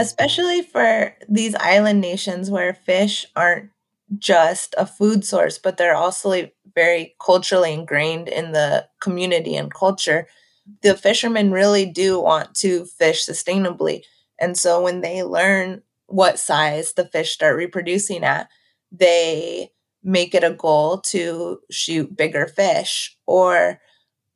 especially for these island nations where fish aren't just a food source, but they're also very culturally ingrained in the community and culture. The fishermen really do want to fish sustainably. And so when they learn what size the fish start reproducing at, they make it a goal to shoot bigger fish or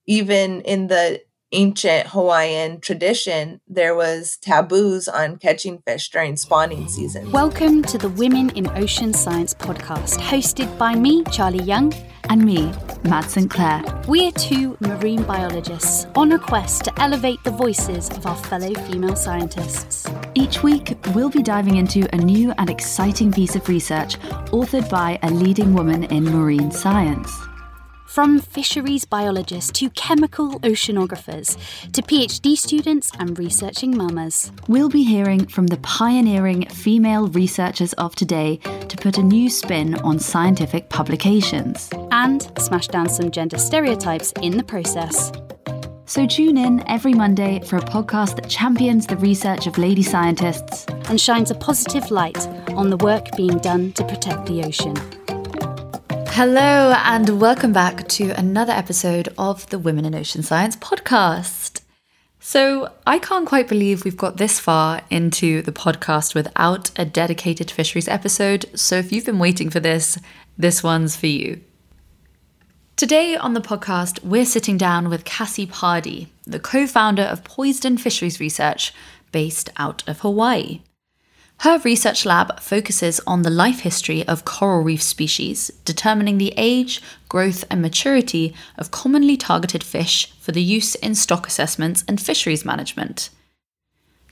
even in the ancient Hawaiian tradition, there was taboos on catching fish during spawning season. Welcome to the Women in Ocean Science podcast, hosted by me, Charlie Young, and me, Mads Sinclair. We're two marine biologists on a quest to elevate the voices of our fellow female scientists. Each week, we'll be diving into a new and exciting piece of research authored by a leading woman in marine science. From fisheries biologists to chemical oceanographers to PhD students and researching mamas. We'll be hearing from the pioneering female researchers of today to put a new spin on scientific publications. And smash down some gender stereotypes in the process. So tune in every Monday for a podcast that champions the research of lady scientists and shines a positive light on the work being done to protect the ocean. Hello, and welcome back to another episode of the Women in Ocean Science podcast. So, I can't quite believe we've got this far into the podcast without a dedicated fisheries episode. So, if you've been waiting for this, this one's for you. Today on the podcast, we're sitting down with Cassie Pardee, the co founder of Poseidon Fisheries Research, based out of Hawaii. Her research lab focuses on the life history of coral reef species, determining the age, growth, and maturity of commonly targeted fish for the use in stock assessments and fisheries management.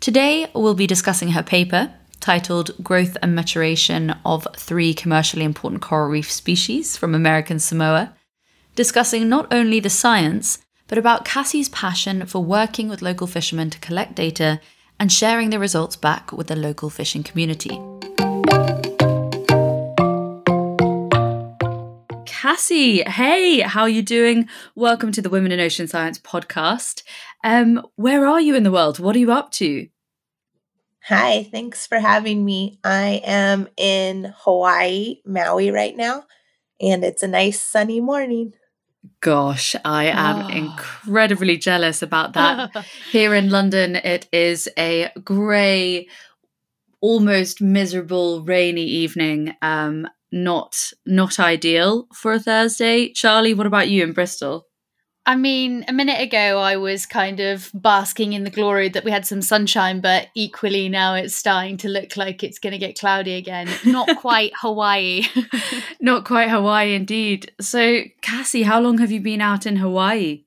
Today, we'll be discussing her paper titled Growth and Maturation of Three Commercially Important Coral Reef Species from American Samoa, discussing not only the science, but about Cassie's passion for working with local fishermen to collect data and sharing the results back with the local fishing community. Cassie, hey, how are you doing? Welcome to the Women in Ocean Science podcast. Um, where are you in the world? What are you up to? Hi, thanks for having me. I am in Hawaii, Maui right now, and it's a nice sunny morning. Gosh, I am oh. incredibly jealous about that. Here in London, it is a grey, almost miserable, rainy evening. Um, not not ideal for a Thursday. Charlie, what about you in Bristol? I mean, a minute ago I was kind of basking in the glory that we had some sunshine, but equally now it's starting to look like it's going to get cloudy again. Not quite Hawaii. Not quite Hawaii, indeed. So, Cassie, how long have you been out in Hawaii?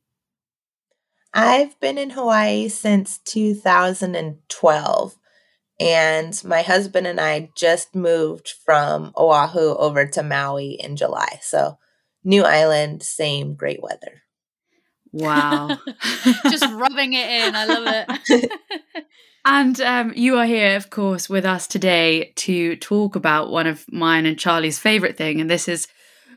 I've been in Hawaii since 2012. And my husband and I just moved from Oahu over to Maui in July. So, new island, same great weather. Wow. Just rubbing it in. I love it. and um, you are here, of course, with us today to talk about one of mine and Charlie's favorite thing, and this is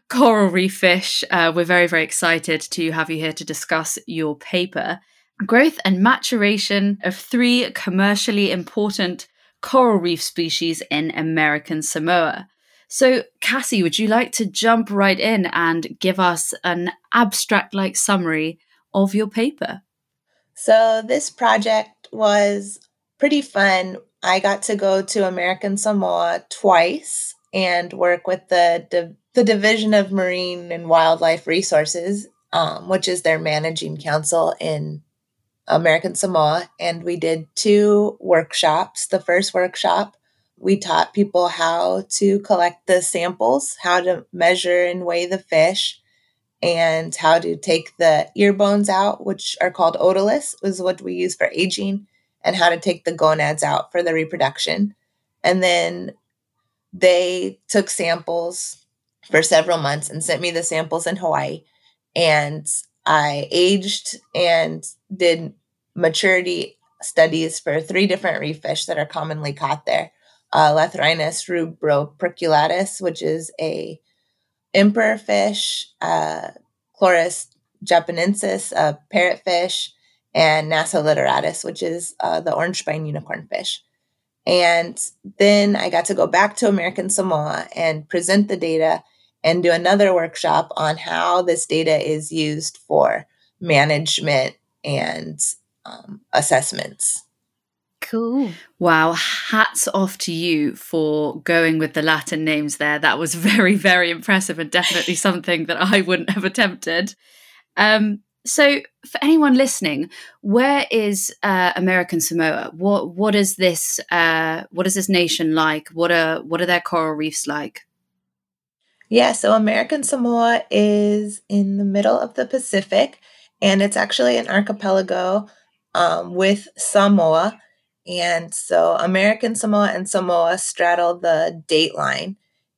coral reef fish. Uh, we're very, very excited to have you here to discuss your paper. Growth and maturation of three commercially important coral reef species in American Samoa. So, Cassie, would you like to jump right in and give us an abstract like summary of your paper? So, this project was pretty fun. I got to go to American Samoa twice and work with the, the Division of Marine and Wildlife Resources, um, which is their managing council in American Samoa. And we did two workshops. The first workshop, we taught people how to collect the samples, how to measure and weigh the fish, and how to take the ear bones out, which are called otoliths, is what we use for aging, and how to take the gonads out for the reproduction. And then they took samples for several months and sent me the samples in Hawaii. And I aged and did maturity studies for three different reef fish that are commonly caught there. Uh, rubrioperculatus, which is a emperor fish, uh, Chlorurus japanensis, a parrotfish, and Naso lituratus, which is uh, the orange spine unicorn fish. And then I got to go back to American Samoa and present the data and do another workshop on how this data is used for management and um, assessments. Cool. Wow. Hats off to you for going with the Latin names there. That was very, very impressive and definitely something that I wouldn't have attempted. Um, so, for anyone listening, where is uh, American Samoa? What what is this? Uh, what is this nation like? What are what are their coral reefs like? Yeah, so American Samoa is in the middle of the Pacific, and it's actually an archipelago um, with Samoa. And so American Samoa and Samoa straddle the date line,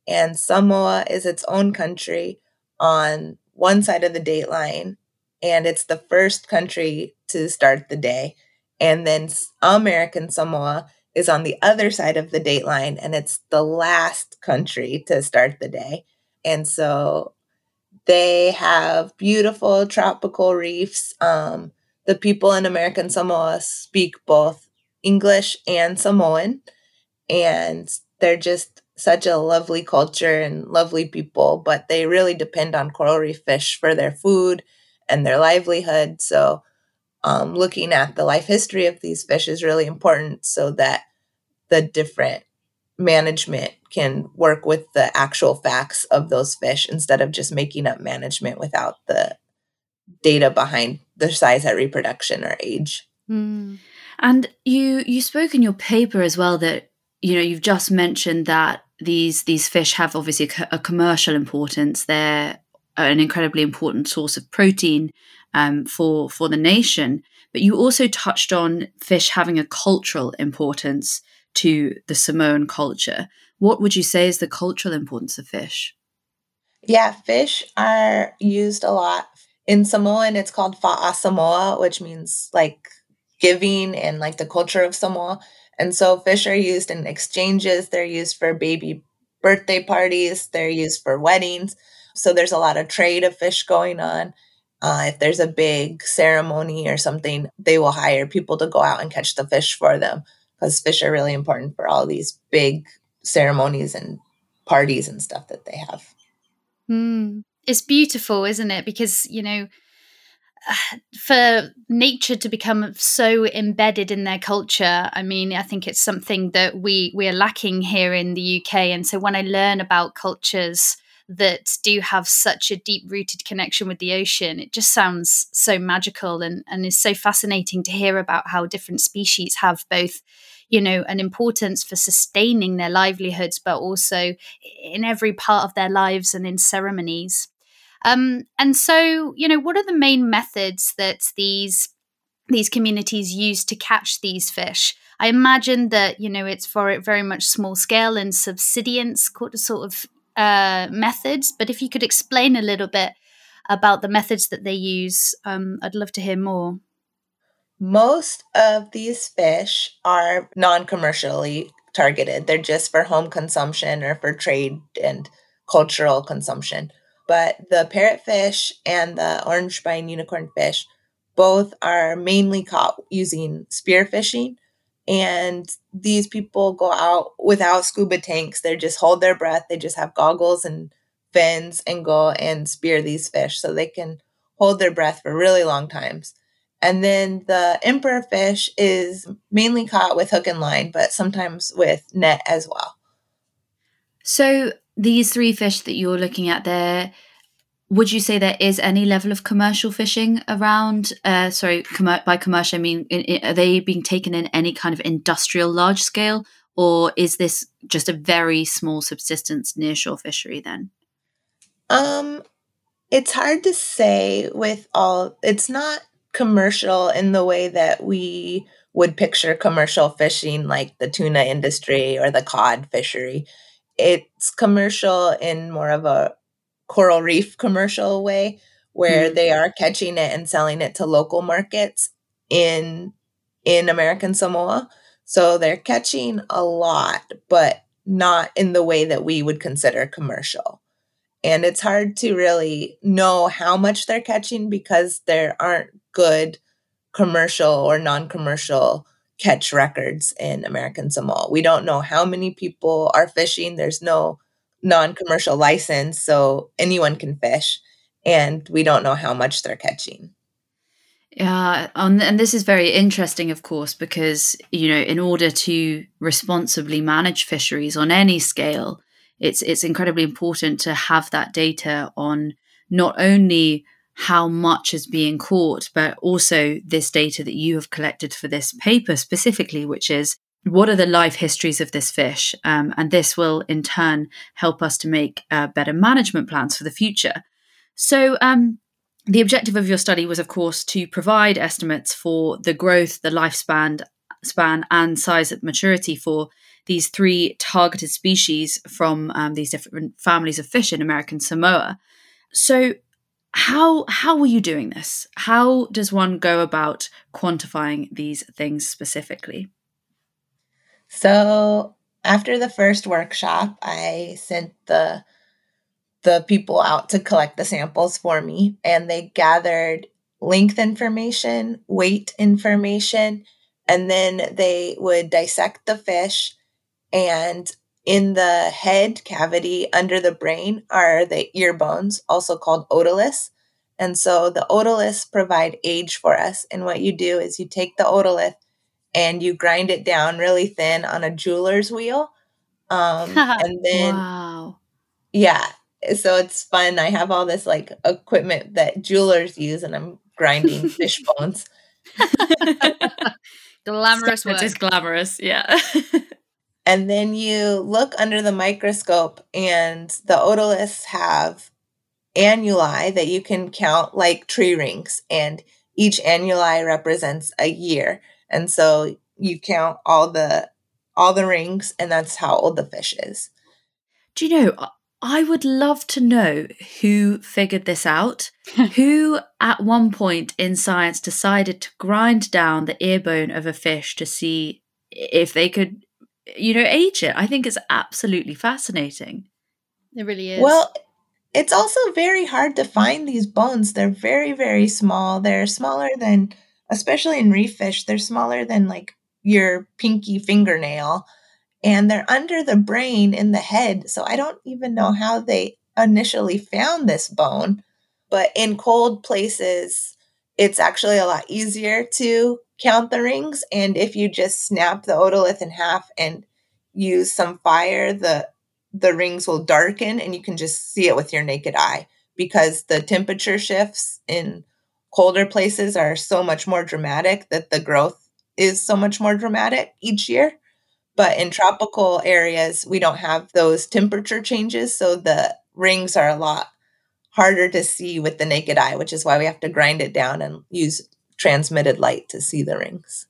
and Samoa is its own country on one side of the date line, and it's the first country to start the day. And then American Samoa is on the other side of the date line, and it's the last country to start the day. And so they have beautiful tropical reefs. Um, the people in American Samoa speak both English and Samoan, and they're just such a lovely culture and lovely people, but they really depend on coral reef fish for their food and their livelihood. So, um, looking at the life history of these fish is really important so that the different management can work with the actual facts of those fish instead of just making up management without the data behind the size at reproduction or age. Mm. And you you spoke in your paper as well that you know you've just mentioned that these these fish have obviously a, commercial importance. They're an incredibly important source of protein um, for for the nation. But you also touched on fish having a cultural importance to the Samoan culture. What would you say is the cultural importance of fish? Yeah, fish are used a lot. In Samoan, it's called Fa'a Samoa, which means like giving and like the culture of Samoa. And so fish are used in exchanges, they're used for baby birthday parties, they're used for weddings. So there's a lot of trade of fish going on. Uh, if there's a big ceremony or something, they will hire people to go out and catch the fish for them because fish are really important for all these big ceremonies and parties and stuff that they have. Mm. It's beautiful, isn't it? Because, you know, for nature to become so embedded in their culture i mean i think it's something that we we are lacking here in the uk and so when i learn about cultures that do have such a deep rooted connection with the ocean. It just sounds so magical and, and is so fascinating to hear about how different species have both, you know, an importance for sustaining their livelihoods, but also in every part of their lives and in ceremonies. Um, and so, you know, what are the main methods that these these communities use to catch these fish? I imagine that you know it's for it very much small scale and subsistence sort of uh, methods, but if you could explain a little bit about the methods that they use, um, I'd love to hear more. Most of these fish are non commercially targeted, they're just for home consumption or for trade and cultural consumption. But the parrotfish and the orange spine unicorn fish both are mainly caught using spearfishing and these people go out without scuba tanks. They just hold their breath. They just have goggles and fins and go and spear these fish so they can hold their breath for really long times. And then the emperor fish is mainly caught with hook and line but sometimes with net as well. So these three fish that you're looking at there would you say there is any level of commercial fishing around? Uh, sorry, com- by commercial, I mean, in, in, are they being taken in any kind of industrial large scale, or is this just a very small subsistence nearshore fishery then? Um, it's hard to say with all, it's not commercial in the way that we would picture commercial fishing, like the tuna industry or the cod fishery. It's commercial in more of a coral reef commercial way where mm-hmm. they are catching it and selling it to local markets in in American Samoa. So they're catching a lot, but not in the way that we would consider commercial. And it's hard to really know how much they're catching because there aren't good commercial or non commercial catch records in American Samoa. We don't know how many people are fishing. There's no non commercial license, so anyone can fish. And we don't know how much they're catching. Yeah, and this is very interesting, of course, because you know, in order to responsibly manage fisheries on any scale, it's it's incredibly important to have that data on not only how much is being caught, but also this data that you have collected for this paper specifically, which is what are the life histories of this fish? Um, and this will in turn help us to make uh, better management plans for the future. So, um, the objective of your study was, of course, to provide estimates for the growth, the lifespan, span, and size at maturity for these three targeted species from um, these different families of fish in American Samoa. So, how how were you doing this? How does one go about quantifying these things specifically? So after the first workshop, I sent the the people out to collect the samples for me and they gathered length information, weight information, and then they would dissect the fish and in the head cavity under the brain are the ear bones, also called otoliths. And so the otoliths provide age for us. And what you do is you take the otolith and you grind it down really thin on a jeweler's wheel. Um, and then, wow. yeah. So it's fun. I have all this like equipment that jewelers use, and I'm grinding fish bones. glamorous work. It's glamorous, yeah. And then you look under the microscope, and the otoliths have annuli that you can count like tree rings, and each annuli represents a year. And so you count all the all the rings, and that's how old the fish is. Do you know? I would love to know who figured this out. who at one point in science decided to grind down the ear bone of a fish to see if they could you know, age it. I think it's absolutely fascinating. It really is. Well, it's also very hard to find these bones. They're very, very small. They're smaller than, especially in reef fish, they're smaller than like your pinky fingernail. And they're under the brain in the head. So I don't even know how they initially found this bone. But in cold places, it's actually a lot easier to count the rings. And if you just snap the otolith in half and use some fire, the the rings will darken and you can just see it with your naked eye because the temperature shifts in colder places are so much more dramatic that the growth is so much more dramatic each year. But in tropical areas, we don't have those temperature changes. So the rings are a lot harder to see with the naked eye, which is why we have to grind it down and use transmitted light to see the rings.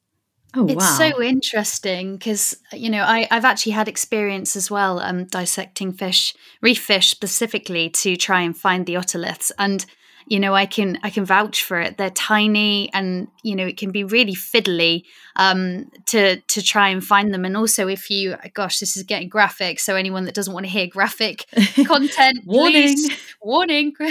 Oh, it's wow. so interesting because you know I, I've actually had experience as well um, dissecting fish, reef fish specifically to try and find the otoliths, and you know I can I can vouch for it. They're tiny, and you know it can be really fiddly um, to to try and find them. And also, if you gosh, this is getting graphic, so anyone that doesn't want to hear graphic content, warning, warning.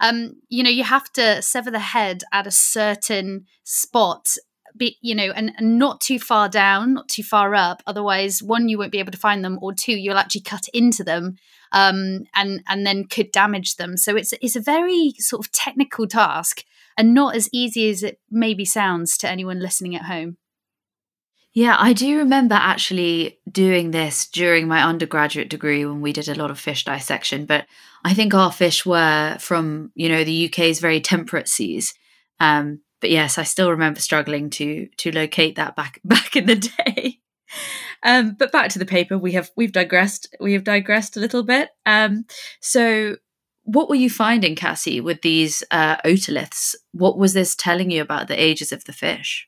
um, you know, you have to sever the head at a certain spot be you know and, and not too far down not too far up. Otherwise one you won't be able to find them or two you'll actually cut into them um, and and then could damage them. So it's it's a very sort of technical task and not as easy as it maybe sounds to anyone listening at home yeah, I do remember actually doing this during my undergraduate degree when we did a lot of fish dissection. But I think our fish were from, you know, the UK's very temperate seas. Um, but yes, I still remember struggling to to locate that back back in the day. Um, but back to the paper, we have we've digressed. We have digressed a little bit. Um, so, what were you finding, Cassie, with these uh, otoliths? What was this telling you about the ages of the fish?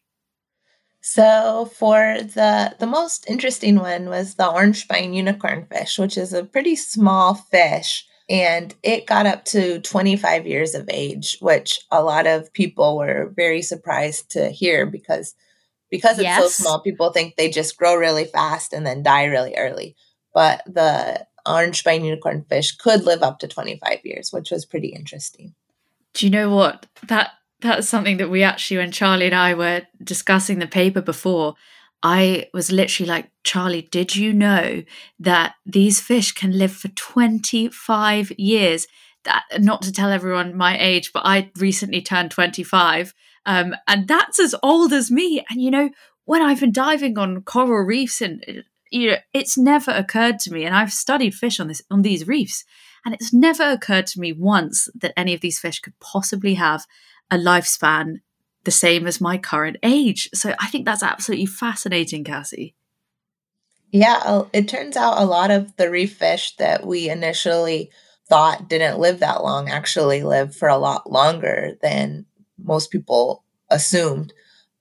So for the the most interesting one was the orange spine unicorn fish, which is a pretty small fish and it got up to 25 years of age, which a lot of people were very surprised to hear because because it's yes. so small, people think they just grow really fast and then die really early. But the orange spine unicorn fish could live up to 25 years, which was pretty interesting. Do you know what? That that's something that we actually, when Charlie and I were discussing the paper before, I was literally like, Charlie, did you know that these fish can live for 25 years? That, not to tell everyone my age, but I recently turned 25. Um, and that's as old as me. And, you know, when I've been diving on coral reefs and you know, it's never occurred to me, and I've studied fish on this on these reefs, and it's never occurred to me once that any of these fish could possibly have a lifespan the same as my current age. So I think that's absolutely fascinating, Cassie. Yeah, it turns out a lot of the reef fish that we initially thought didn't live that long actually live for a lot longer than most people assumed.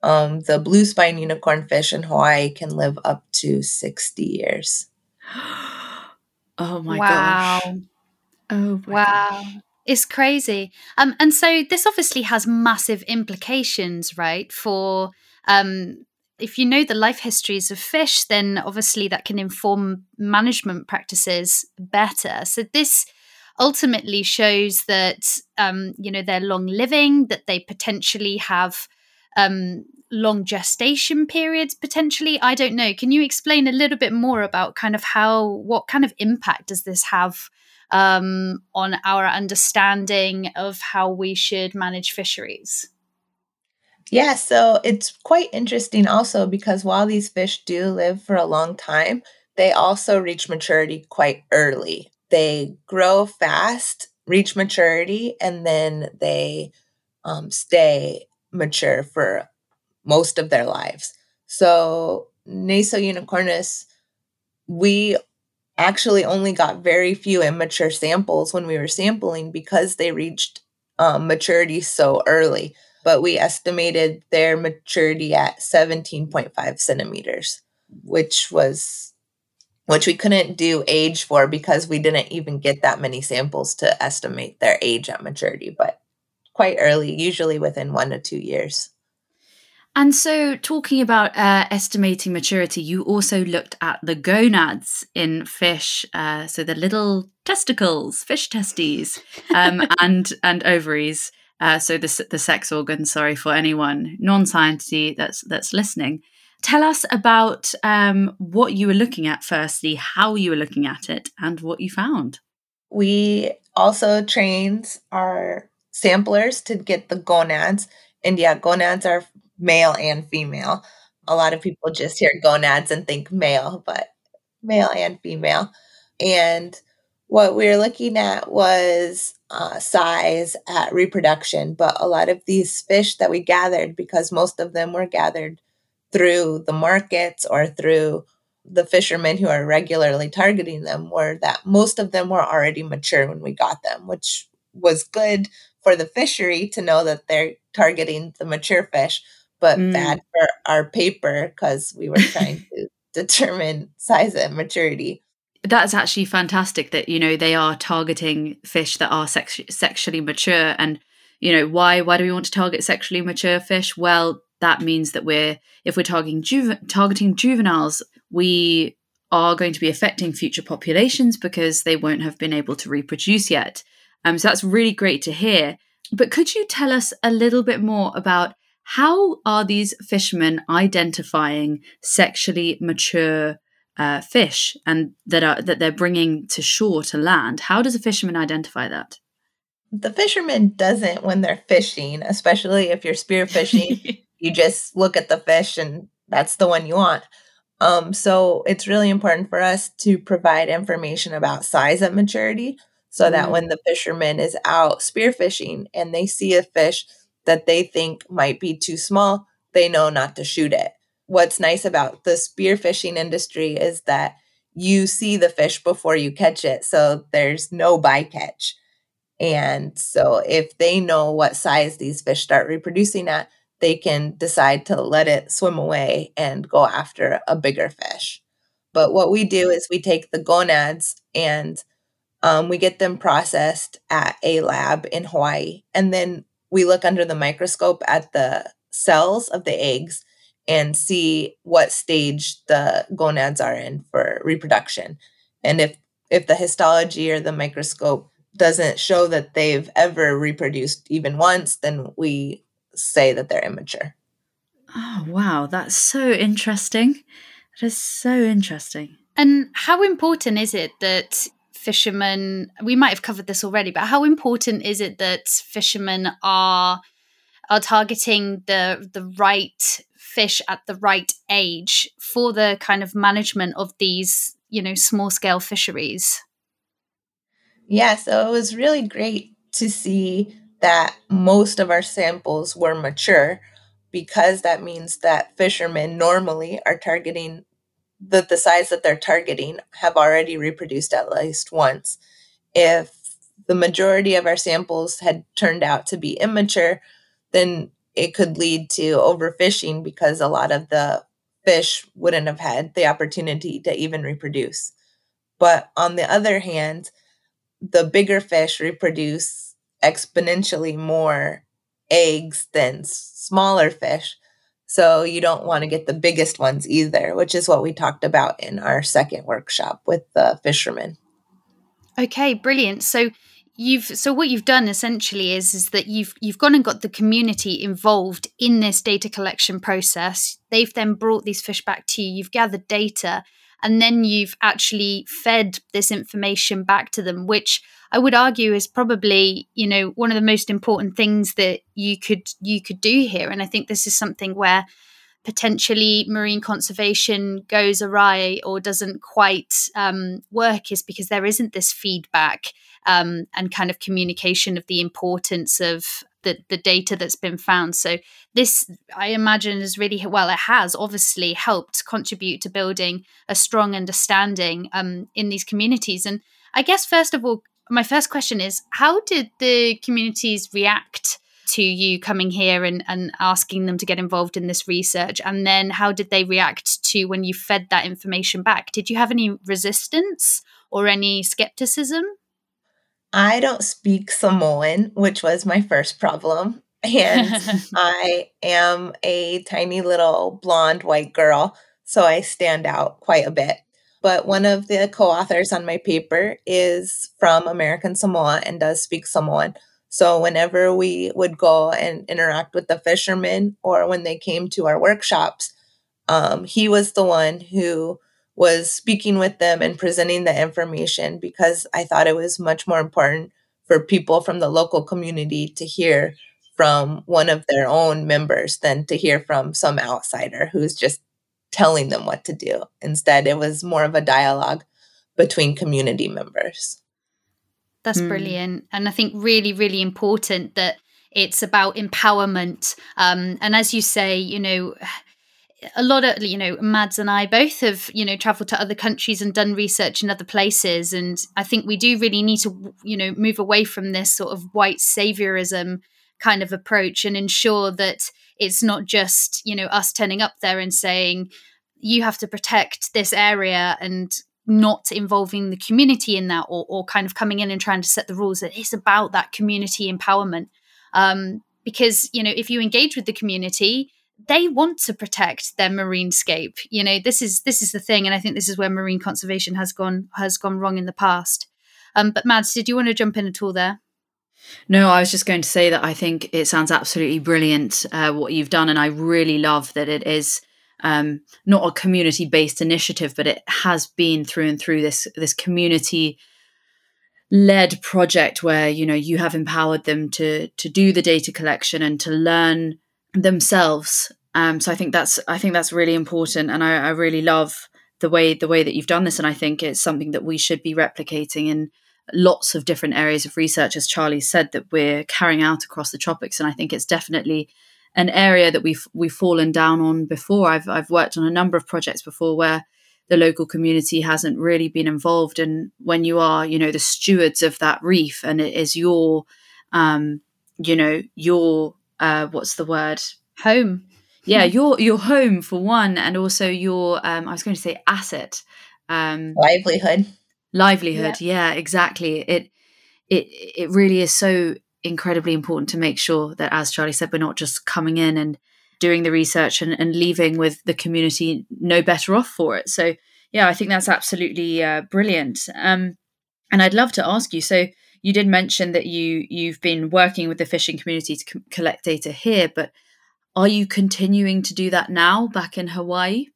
Um, the blue spine unicorn fish in Hawaii can live up to 60 years. oh my wow. gosh. Oh wow. Gosh. It's crazy. Um, and so this obviously has massive implications, right? For um, if you know the life histories of fish, then obviously that can inform management practices better. So this ultimately shows that um, you know they're long living, that they potentially have um, long gestation periods potentially i don't know can you explain a little bit more about kind of how what kind of impact does this have um, on our understanding of how we should manage fisheries yeah so it's quite interesting also because while these fish do live for a long time they also reach maturity quite early they grow fast reach maturity and then they um, stay mature for most of their lives. So, Naso unicornis, we actually only got very few immature samples when we were sampling because they reached um, maturity so early. But we estimated their maturity at 17.5 centimeters, which was which we couldn't do age for because we didn't even get that many samples to estimate their age at maturity, but quite early, usually within one to two years. And so, talking about uh, estimating maturity, you also looked at the gonads in fish, uh, so the little testicles, fish testes, um, and and ovaries. Uh, so the the sex organ. Sorry for anyone non-sciencey that's that's listening. Tell us about um, what you were looking at. Firstly, how you were looking at it, and what you found. We also trained our samplers to get the gonads, and yeah, gonads are male and female. A lot of people just hear gonads and think male, but male and female. And what we were looking at was uh, size at reproduction, but a lot of these fish that we gathered, because most of them were gathered through the markets or through the fishermen who are regularly targeting them, were that most of them were already mature when we got them, which was good for the fishery to know that they're targeting the mature fish but mm. bad for our paper because we were trying to determine size and maturity. That's actually fantastic that you know they are targeting fish that are sex- sexually mature and you know why why do we want to target sexually mature fish? Well, that means that we're if we're targeting targeting juveniles, we are going to be affecting future populations because they won't have been able to reproduce yet. Um, so that's really great to hear. But could you tell us a little bit more about how are these fishermen identifying sexually mature uh, fish and that are that they're bringing to shore to land? How does a fisherman identify that? The fisherman doesn't when they're fishing, especially if you're spear fishing. you just look at the fish and that's the one you want. Um, so it's really important for us to provide information about size at maturity so that mm. when the fisherman is out spearfishing and they see a fish that they think might be too small, they know not to shoot it. What's nice about the spearfishing industry is that you see the fish before you catch it. So there's no bycatch. And so if they know what size these fish start reproducing at, they can decide to let it swim away and go after a bigger fish. But what we do is we take the gonads and um, we get them processed at a lab in Hawaii. And then we look under the microscope at the cells of the eggs and see what stage the gonads are in for reproduction. And if if the histology or the microscope doesn't show that they've ever reproduced even once, then we say that they're immature. Oh, wow. That's so interesting. That is so interesting. And how important is it that fishermen, we might have covered this already, but how important is it that fishermen are are targeting the the right fish at the right age for the kind of management of these, you know, small scale fisheries? Yeah, so it was really great to see that most of our samples were mature because that means that fishermen normally are targeting the, the size that they're targeting have already reproduced at least once. If the majority of our samples had turned out to be immature, then it could lead to overfishing because a lot of the fish wouldn't have had the opportunity to even reproduce. But on the other hand, the bigger fish reproduce exponentially more eggs than smaller fish. So you don't want to get the biggest ones either, which is what we talked about in our second workshop with the fishermen. Okay, brilliant. So you've so what you've done essentially is is that you've you've gone and got the community involved in this data collection process. They've then brought these fish back to you. You've gathered data and then you've actually fed this information back to them which I would argue is probably, you know, one of the most important things that you could you could do here. And I think this is something where potentially marine conservation goes awry or doesn't quite um, work is because there isn't this feedback um, and kind of communication of the importance of the, the data that's been found. So this, I imagine, is really well. It has obviously helped contribute to building a strong understanding um, in these communities. And I guess first of all, my first question is how did the communities react to you coming here and, and asking them to get involved in this research? And then how did they react to when you fed that information back? Did you have any resistance or any skepticism? I don't speak samoan which was my first problem. And i am a tiny little blonde white girl so i stand out quite a bit but one of the co authors on my paper is from American Samoa and does speak Samoan. So whenever we would go and interact with the fishermen or when they came to our workshops, um, he was the one who was speaking with them and presenting the information because I thought it was much more important for people from the local community to hear from one of their own members than to hear from some outsider who's just telling them what to do. Instead, it was more of a dialogue between community members. That's mm. brilliant. And I think really, really important that it's about empowerment. Um, and as you say, you know, a lot of you know mads and i both have you know traveled to other countries and done research in other places and i think we do really need to you know move away from this sort of white saviorism kind of approach and ensure that it's not just you know us turning up there and saying you have to protect this area and not involving the community in that or, or kind of coming in and trying to set the rules. That it's about that community empowerment. Um, because you know if you engage with the community they want to protect their marine scape you know this is this is the thing and i think this is where marine conservation has gone has gone wrong in the past. Um, but mads did you want to jump in at all there no, I was just going to say that I think it sounds absolutely brilliant uh, what you've done, and I really love that it is um, not a community based initiative, but it has been through and through this this community led project where you know you have empowered them to to do the data collection and to learn themselves. Um, so I think that's I think that's really important, and I, I really love the way the way that you've done this, and I think it's something that we should be replicating in lots of different areas of research, as Charlie said, that we're carrying out across the tropics, and I think it's definitely an area that we've we've fallen down on before. I've I've worked on a number of projects before where the local community hasn't really been involved, and when you are, you know, the stewards of that reef, and it is your, um, you know, your uh, what's the word home. Yeah, your your home for one, and also your um, I was going to say asset, um, livelihood. Livelihood, yeah. yeah, exactly. It it it really is so incredibly important to make sure that, as Charlie said, we're not just coming in and doing the research and, and leaving with the community no better off for it. So, yeah, I think that's absolutely uh, brilliant. Um, and I'd love to ask you. So, you did mention that you you've been working with the fishing community to c- collect data here, but are you continuing to do that now back in Hawaii?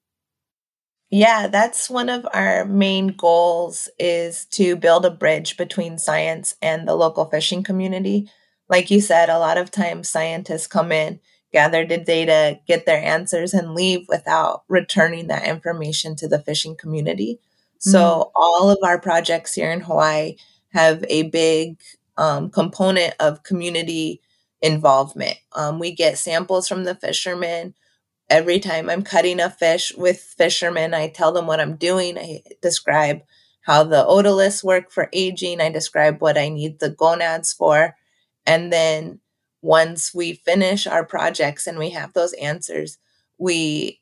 Yeah, that's one of our main goals is to build a bridge between science and the local fishing community. Like you said, a lot of times scientists come in, gather the data, get their answers and leave without returning that information to the fishing community. So mm. all of our projects here in Hawaii have a big um, component of community involvement. Um, we get samples from the fishermen every time I'm cutting a fish with fishermen, I tell them what I'm doing. I describe how the otoliths work for aging. I describe what I need the gonads for. And then once we finish our projects and we have those answers, we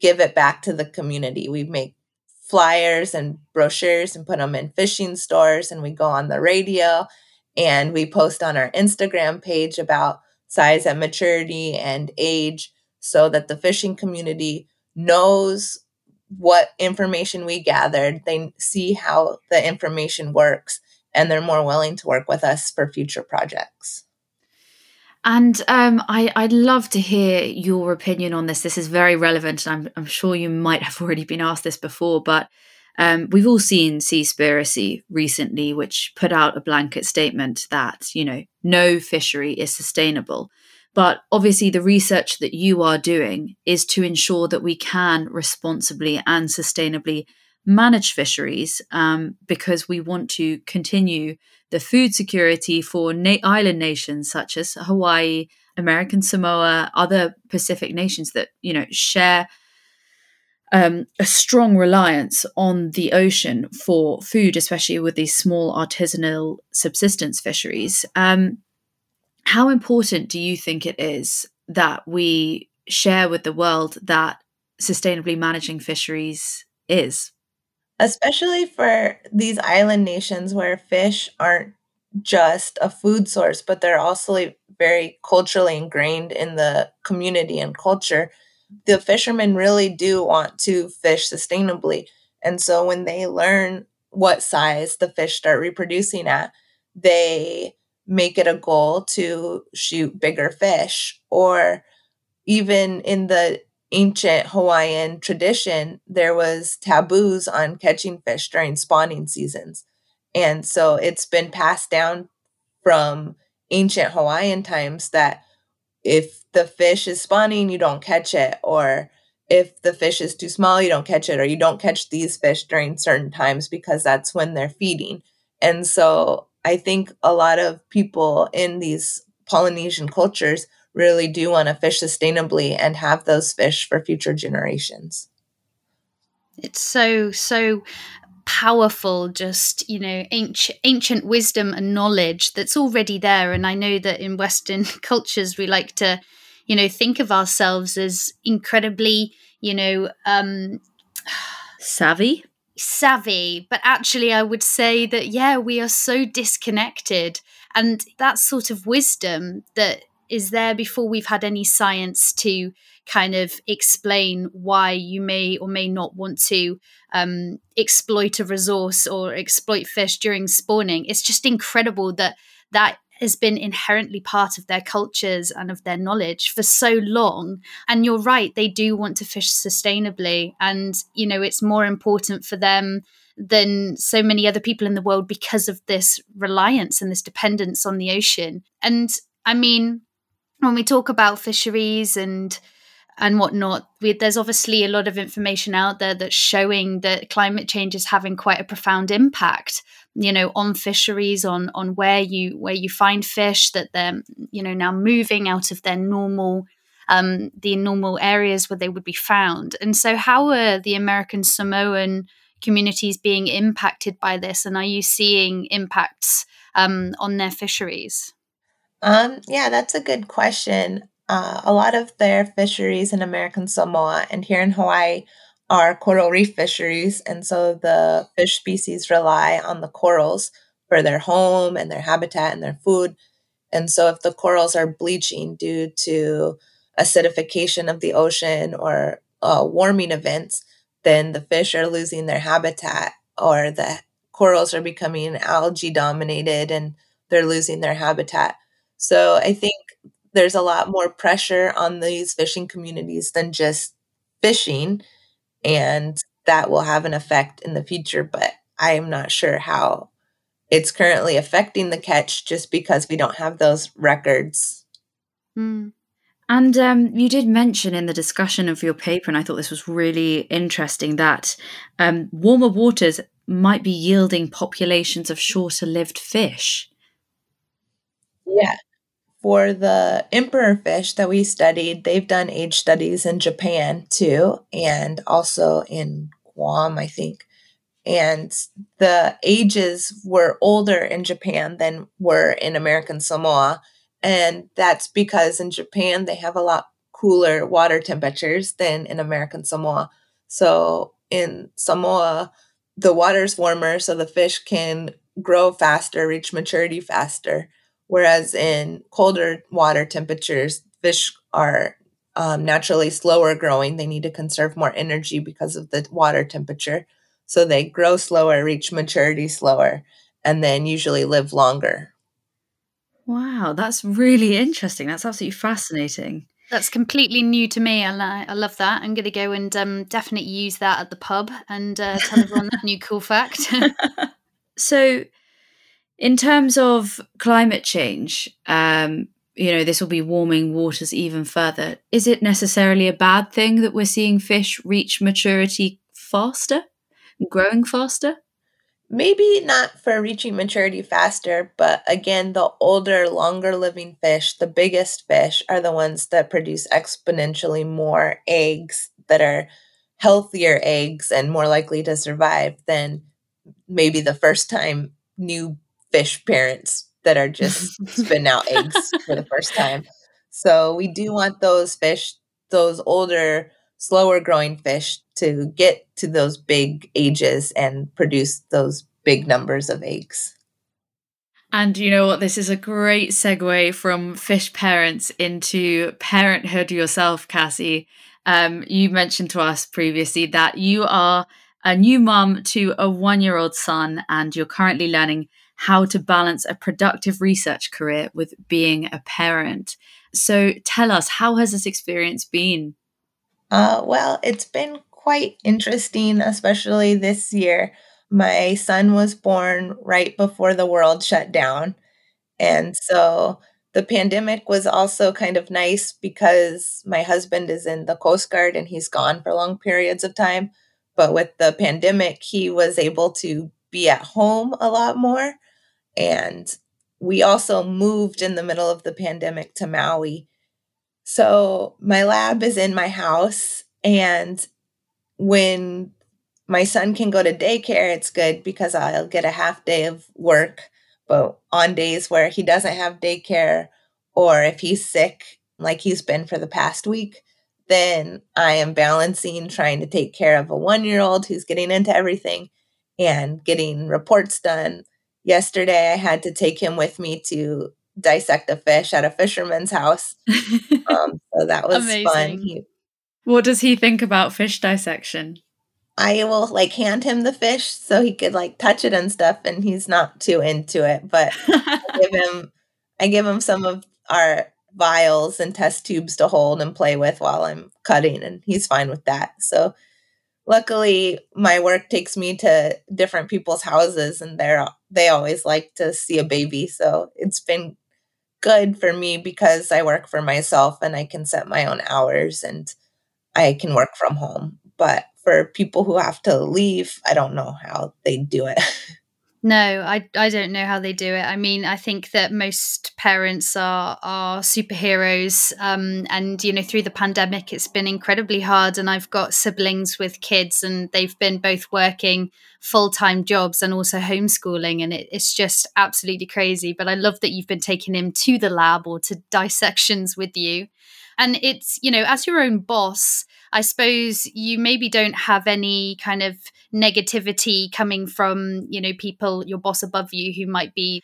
give it back to the community. We make flyers and brochures and put them in fishing stores and we go on the radio and we post on our Instagram page about size and maturity and age so that the fishing community knows what information we gathered. They see how the information works and they're more willing to work with us for future projects. And um, I, I'd love to hear your opinion on this. This is very relevant, and I'm, I'm sure you might have already been asked this before, but um, we've all seen Seaspiracy recently, which put out a blanket statement that, you know, no fishery is sustainable. But obviously, the research that you are doing is to ensure that we can responsibly and sustainably manage fisheries um, because we want to continue the food security for na- island nations such as Hawaii, American Samoa, other Pacific nations that you know share um, a strong reliance on the ocean for food, especially with these small artisanal subsistence fisheries. Um, how important do you think it is that we share with the world that sustainably managing fisheries is? Especially for these island nations where fish aren't just a food source, but they're also very culturally ingrained in the community and culture. The fishermen really do want to fish sustainably. And so when they learn what size the fish start reproducing at, they make it a goal to shoot bigger fish or even in the ancient Hawaiian tradition there was taboos on catching fish during spawning seasons. And so it's been passed down from ancient Hawaiian times that if the fish is spawning you don't catch it or if the fish is too small you don't catch it or you don't catch these fish during certain times because that's when they're feeding. And so I think a lot of people in these Polynesian cultures really do want to fish sustainably and have those fish for future generations. It's so, so powerful just you know ancient ancient wisdom and knowledge that's already there and i know that in western cultures we like to you know think of ourselves as incredibly you know um savvy savvy, but actually, I would say that, yeah, we are so disconnected. And that sort of wisdom that is there before we've had any science to kind of explain why you may or may not want to um, exploit a resource or exploit fish during spawning. It's just incredible that that has been inherently part of their cultures and of their knowledge for so long. And you're right, they do want to fish sustainably. And, you know, it's more important for them than so many other people in the world because of this reliance and this dependence on the ocean. And I mean, when we talk about fisheries and and whatnot. We, there's obviously a lot of information out there that's showing that climate change is having quite a profound impact, you know, on fisheries, on on where you where you find fish that they're you know now moving out of their normal um, the normal areas where they would be found. And so, how are the American Samoan communities being impacted by this? And are you seeing impacts um, on their fisheries? Um, yeah, that's a good question. Uh, a lot of their fisheries in American Samoa and here in Hawaii are coral reef fisheries. And so the fish species rely on the corals for their home and their habitat and their food. And so if the corals are bleaching due to acidification of the ocean or uh, warming events, then the fish are losing their habitat or the corals are becoming algae dominated and they're losing their habitat. So I think there's a lot more pressure on these fishing communities than just fishing, and that will have an effect in the future. But I am not sure how it's currently affecting the catch just because we don't have those records. Mm. And um, you did mention in the discussion of your paper, and I thought this was really interesting, that um, warmer waters might be yielding populations of shorter lived fish. Yeah. For the emperor fish that we studied, they've done age studies in Japan too, and also in Guam, I think. And the ages were older in Japan than were in American Samoa and that's because in Japan, they have a lot cooler water temperatures than in American Samoa. So in Samoa, the water's warmer, so the fish can grow faster, reach maturity faster. Whereas in colder water temperatures, fish are um, naturally slower growing. They need to conserve more energy because of the water temperature. So they grow slower, reach maturity slower, and then usually live longer. Wow, that's really interesting. That's absolutely fascinating. That's completely new to me. I, I love that. I'm going to go and um, definitely use that at the pub and uh, tell everyone that new cool fact. so, in terms of climate change, um, you know, this will be warming waters even further. Is it necessarily a bad thing that we're seeing fish reach maturity faster, growing faster? maybe not for reaching maturity faster, but again, the older, longer living fish, the biggest fish, are the ones that produce exponentially more eggs that are healthier eggs and more likely to survive than maybe the first time new fish parents that are just spitting out eggs for the first time. So we do want those fish, those older, slower growing fish to get to those big ages and produce those big numbers of eggs. And you know what? This is a great segue from fish parents into parenthood yourself, Cassie. Um, you mentioned to us previously that you are a new mum to a one year old son, and you're currently learning how to balance a productive research career with being a parent. So tell us, how has this experience been? Uh, well, it's been quite interesting, especially this year. My son was born right before the world shut down. And so the pandemic was also kind of nice because my husband is in the Coast Guard and he's gone for long periods of time. But with the pandemic, he was able to be at home a lot more. And we also moved in the middle of the pandemic to Maui. So my lab is in my house. And when my son can go to daycare, it's good because I'll get a half day of work. But on days where he doesn't have daycare or if he's sick, like he's been for the past week, then I am balancing trying to take care of a one year old who's getting into everything and getting reports done. Yesterday, I had to take him with me to dissect a fish at a fisherman's house. um, so that was Amazing. fun. He, what does he think about fish dissection? I will like hand him the fish so he could like touch it and stuff, and he's not too into it. But I give him, I give him some of our vials and test tubes to hold and play with while I'm cutting, and he's fine with that. So, luckily, my work takes me to different people's houses, and they're they always like to see a baby. So it's been good for me because I work for myself and I can set my own hours and I can work from home. But for people who have to leave, I don't know how they do it. No, I, I don't know how they do it. I mean, I think that most parents are are superheroes, um, and you know, through the pandemic, it's been incredibly hard. And I've got siblings with kids, and they've been both working full time jobs and also homeschooling, and it, it's just absolutely crazy. But I love that you've been taking him to the lab or to dissections with you, and it's you know, as your own boss I suppose you maybe don't have any kind of negativity coming from, you know, people, your boss above you who might be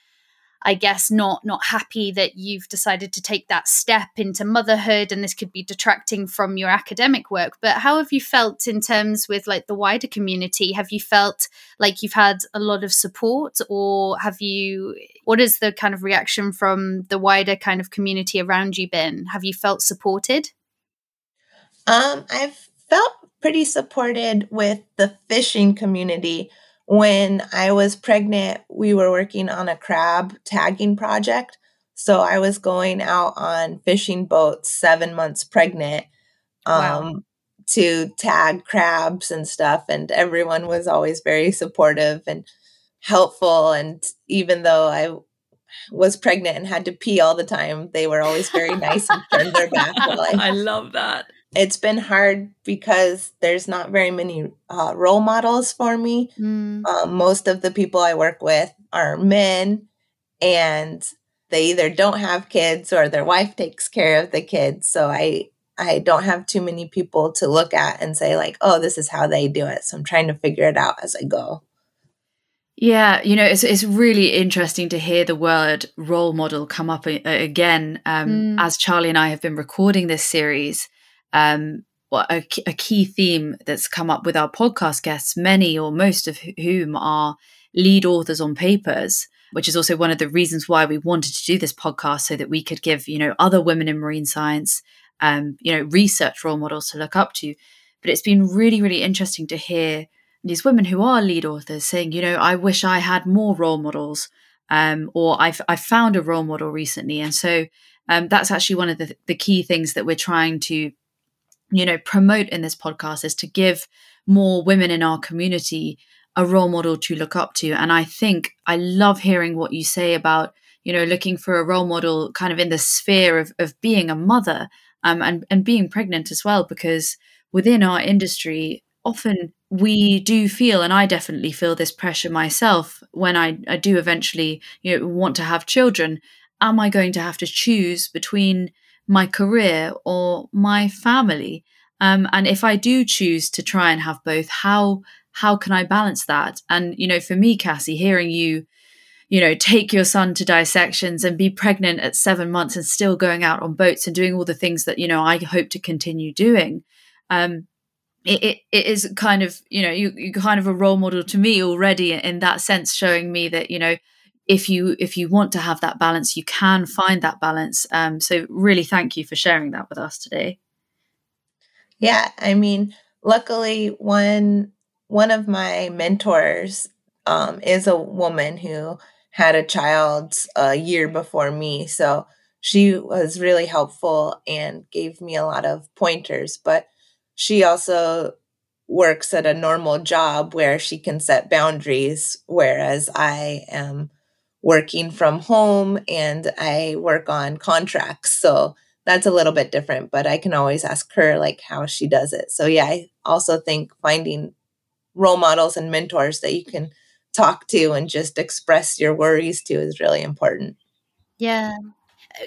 I guess not not happy that you've decided to take that step into motherhood and this could be detracting from your academic work. But how have you felt in terms with like the wider community? Have you felt like you've had a lot of support or have you what is the kind of reaction from the wider kind of community around you been? Have you felt supported? Um I've felt pretty supported with the fishing community when I was pregnant, we were working on a crab tagging project. So I was going out on fishing boats seven months pregnant um, wow. to tag crabs and stuff. And everyone was always very supportive and helpful. And even though I was pregnant and had to pee all the time, they were always very nice and turned their back. Like, I love that it's been hard because there's not very many uh, role models for me. Mm. Um, most of the people I work with are men, and they either don't have kids or their wife takes care of the kids. So I I don't have too many people to look at and say like, oh, this is how they do it. So I'm trying to figure it out as I go. Yeah, you know, it's it's really interesting to hear the word role model come up a- again um, mm. as Charlie and I have been recording this series um, well, a, a, key theme that's come up with our podcast guests, many or most of whom are lead authors on papers, which is also one of the reasons why we wanted to do this podcast so that we could give, you know, other women in marine science, um, you know, research role models to look up to. But it's been really, really interesting to hear these women who are lead authors saying, you know, I wish I had more role models, um, or I've I found a role model recently, and so um, that's actually one of the, the key things that we're trying to you know promote in this podcast is to give more women in our community a role model to look up to. And i think i love hearing what you say about you know looking for a role model kind of in the sphere of, of being a mother um, and, and being pregnant as well because within our industry often we do feel and i definitely feel this pressure myself when i, I do eventually you know want to have children am i going to have to choose between my career or my family? Um, and if I do choose to try and have both, how how can I balance that? And you know, for me, Cassie, hearing you, you know, take your son to dissections and be pregnant at seven months and still going out on boats and doing all the things that you know I hope to continue doing. Um, it, it, it is kind of you know you you kind of a role model to me already in that sense, showing me that you know if you if you want to have that balance you can find that balance. Um, so really thank you for sharing that with us today. Yeah i mean luckily one one of my mentors um, is a woman who had a child a year before me. So she was really helpful and gave me a lot of pointers but she also works at a normal job where she can set boundaries whereas i am working from home and I work on contracts. So that's a little bit different, but I can always ask her like how she does it. So yeah, I also think finding role models and mentors that you can talk to and just express your worries to is really important. Yeah.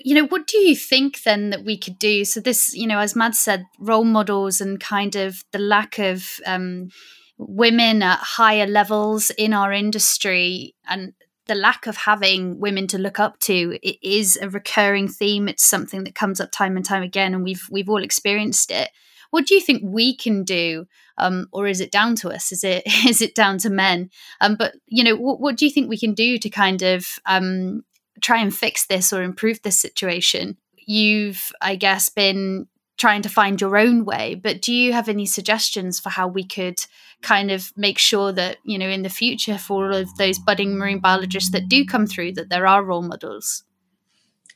You know, what do you think then that we could do? So, this, you know, as Mads said, role models and kind of the lack of um, women at higher levels in our industry and the lack of having women to look up to it is a recurring theme. It's something that comes up time and time again, and we've we've all experienced it. What do you think we can do, um, or is it down to us? Is it is it down to men? Um, but you know, what, what do you think we can do to kind of um, try and fix this or improve this situation? You've, I guess, been trying to find your own way. But do you have any suggestions for how we could kind of make sure that, you know, in the future for all of those budding marine biologists that do come through, that there are role models?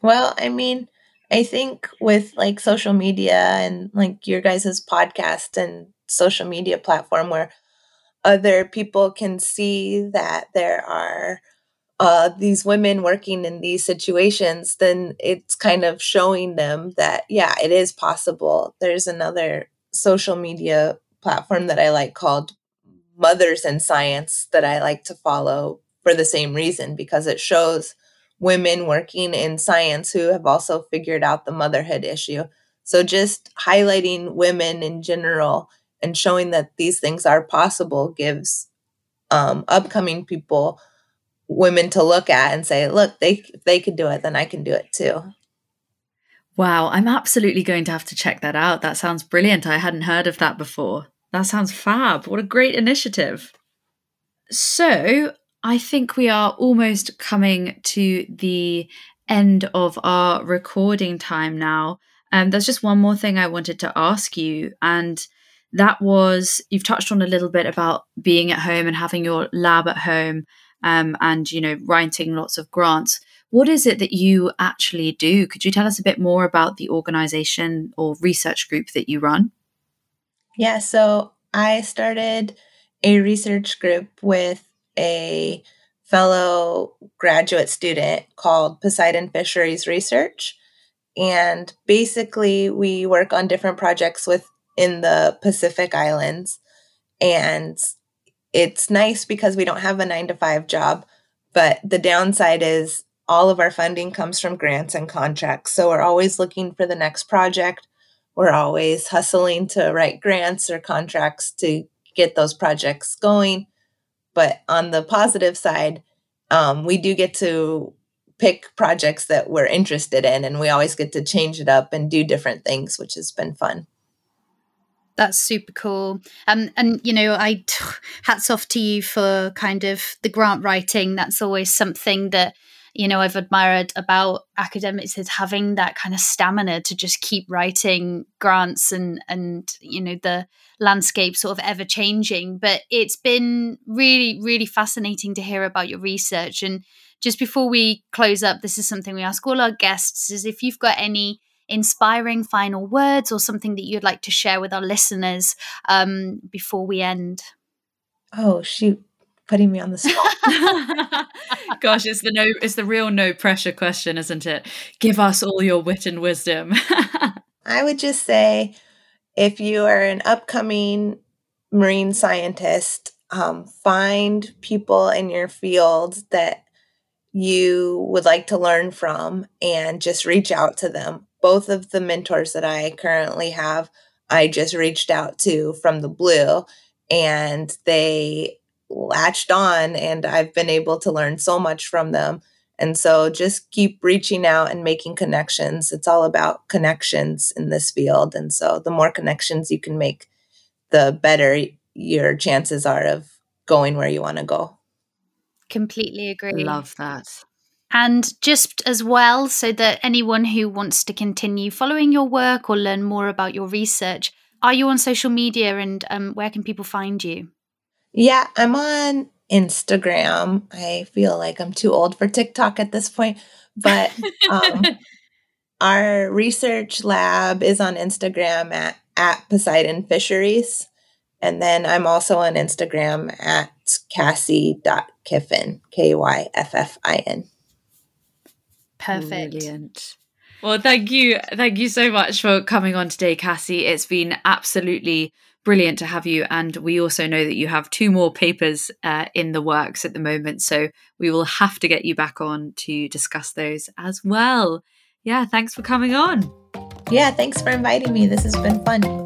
Well, I mean, I think with like social media and like your guys's podcast and social media platform where other people can see that there are uh, these women working in these situations, then it's kind of showing them that, yeah, it is possible. There's another social media platform that I like called Mothers in Science that I like to follow for the same reason because it shows women working in science who have also figured out the motherhood issue. So just highlighting women in general and showing that these things are possible gives um, upcoming people women to look at and say, look, they they could do it, then I can do it too. Wow, I'm absolutely going to have to check that out. That sounds brilliant. I hadn't heard of that before. That sounds fab. What a great initiative. So, I think we are almost coming to the end of our recording time now. Um, there's just one more thing I wanted to ask you, and that was you've touched on a little bit about being at home and having your lab at home um, and you know writing lots of grants what is it that you actually do could you tell us a bit more about the organization or research group that you run yeah so i started a research group with a fellow graduate student called Poseidon Fisheries Research and basically we work on different projects with in the Pacific Islands. And it's nice because we don't have a nine to five job. But the downside is all of our funding comes from grants and contracts. So we're always looking for the next project. We're always hustling to write grants or contracts to get those projects going. But on the positive side, um, we do get to pick projects that we're interested in, and we always get to change it up and do different things, which has been fun. That's super cool. Um, and you know, I hats off to you for kind of the grant writing. That's always something that you know I've admired about academics is having that kind of stamina to just keep writing grants and and you know the landscape sort of ever changing. But it's been really really fascinating to hear about your research. And just before we close up, this is something we ask all our guests: is if you've got any inspiring final words or something that you'd like to share with our listeners um, before we end? Oh, shoot. Putting me on the spot. Gosh, it's the no it's the real no pressure question, isn't it? Give us all your wit and wisdom. I would just say if you are an upcoming marine scientist, um, find people in your field that you would like to learn from and just reach out to them both of the mentors that I currently have, I just reached out to from the blue and they latched on and I've been able to learn so much from them. And so just keep reaching out and making connections. It's all about connections in this field. And so the more connections you can make, the better your chances are of going where you want to go. Completely agree. Love that. And just as well, so that anyone who wants to continue following your work or learn more about your research, are you on social media and um, where can people find you? Yeah, I'm on Instagram. I feel like I'm too old for TikTok at this point, but um, our research lab is on Instagram at, at Poseidon Fisheries. And then I'm also on Instagram at Cassie.Kyffin, K Y F F I N. Perfect. Brilliant. Well, thank you. Thank you so much for coming on today, Cassie. It's been absolutely brilliant to have you. And we also know that you have two more papers uh, in the works at the moment. So we will have to get you back on to discuss those as well. Yeah, thanks for coming on. Yeah, thanks for inviting me. This has been fun.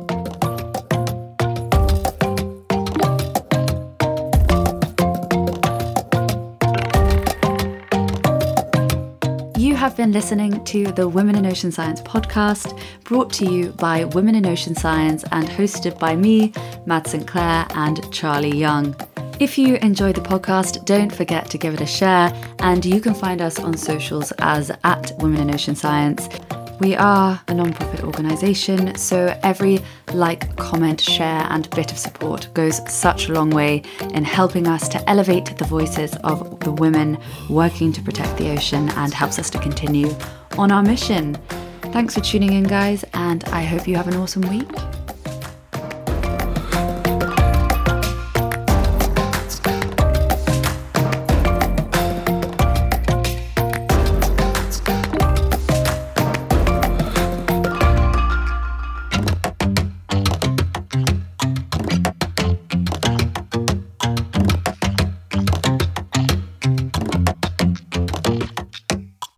Have been listening to the Women in Ocean Science podcast, brought to you by Women in Ocean Science and hosted by me, Mads St. Clair, and Charlie Young. If you enjoyed the podcast, don't forget to give it a share, and you can find us on socials as at Women in Ocean Science. We are a non-profit organisation, so every like, comment, share, and bit of support goes such a long way in helping us to elevate the voices of the women working to protect the ocean and helps us to continue on our mission. Thanks for tuning in, guys, and I hope you have an awesome week.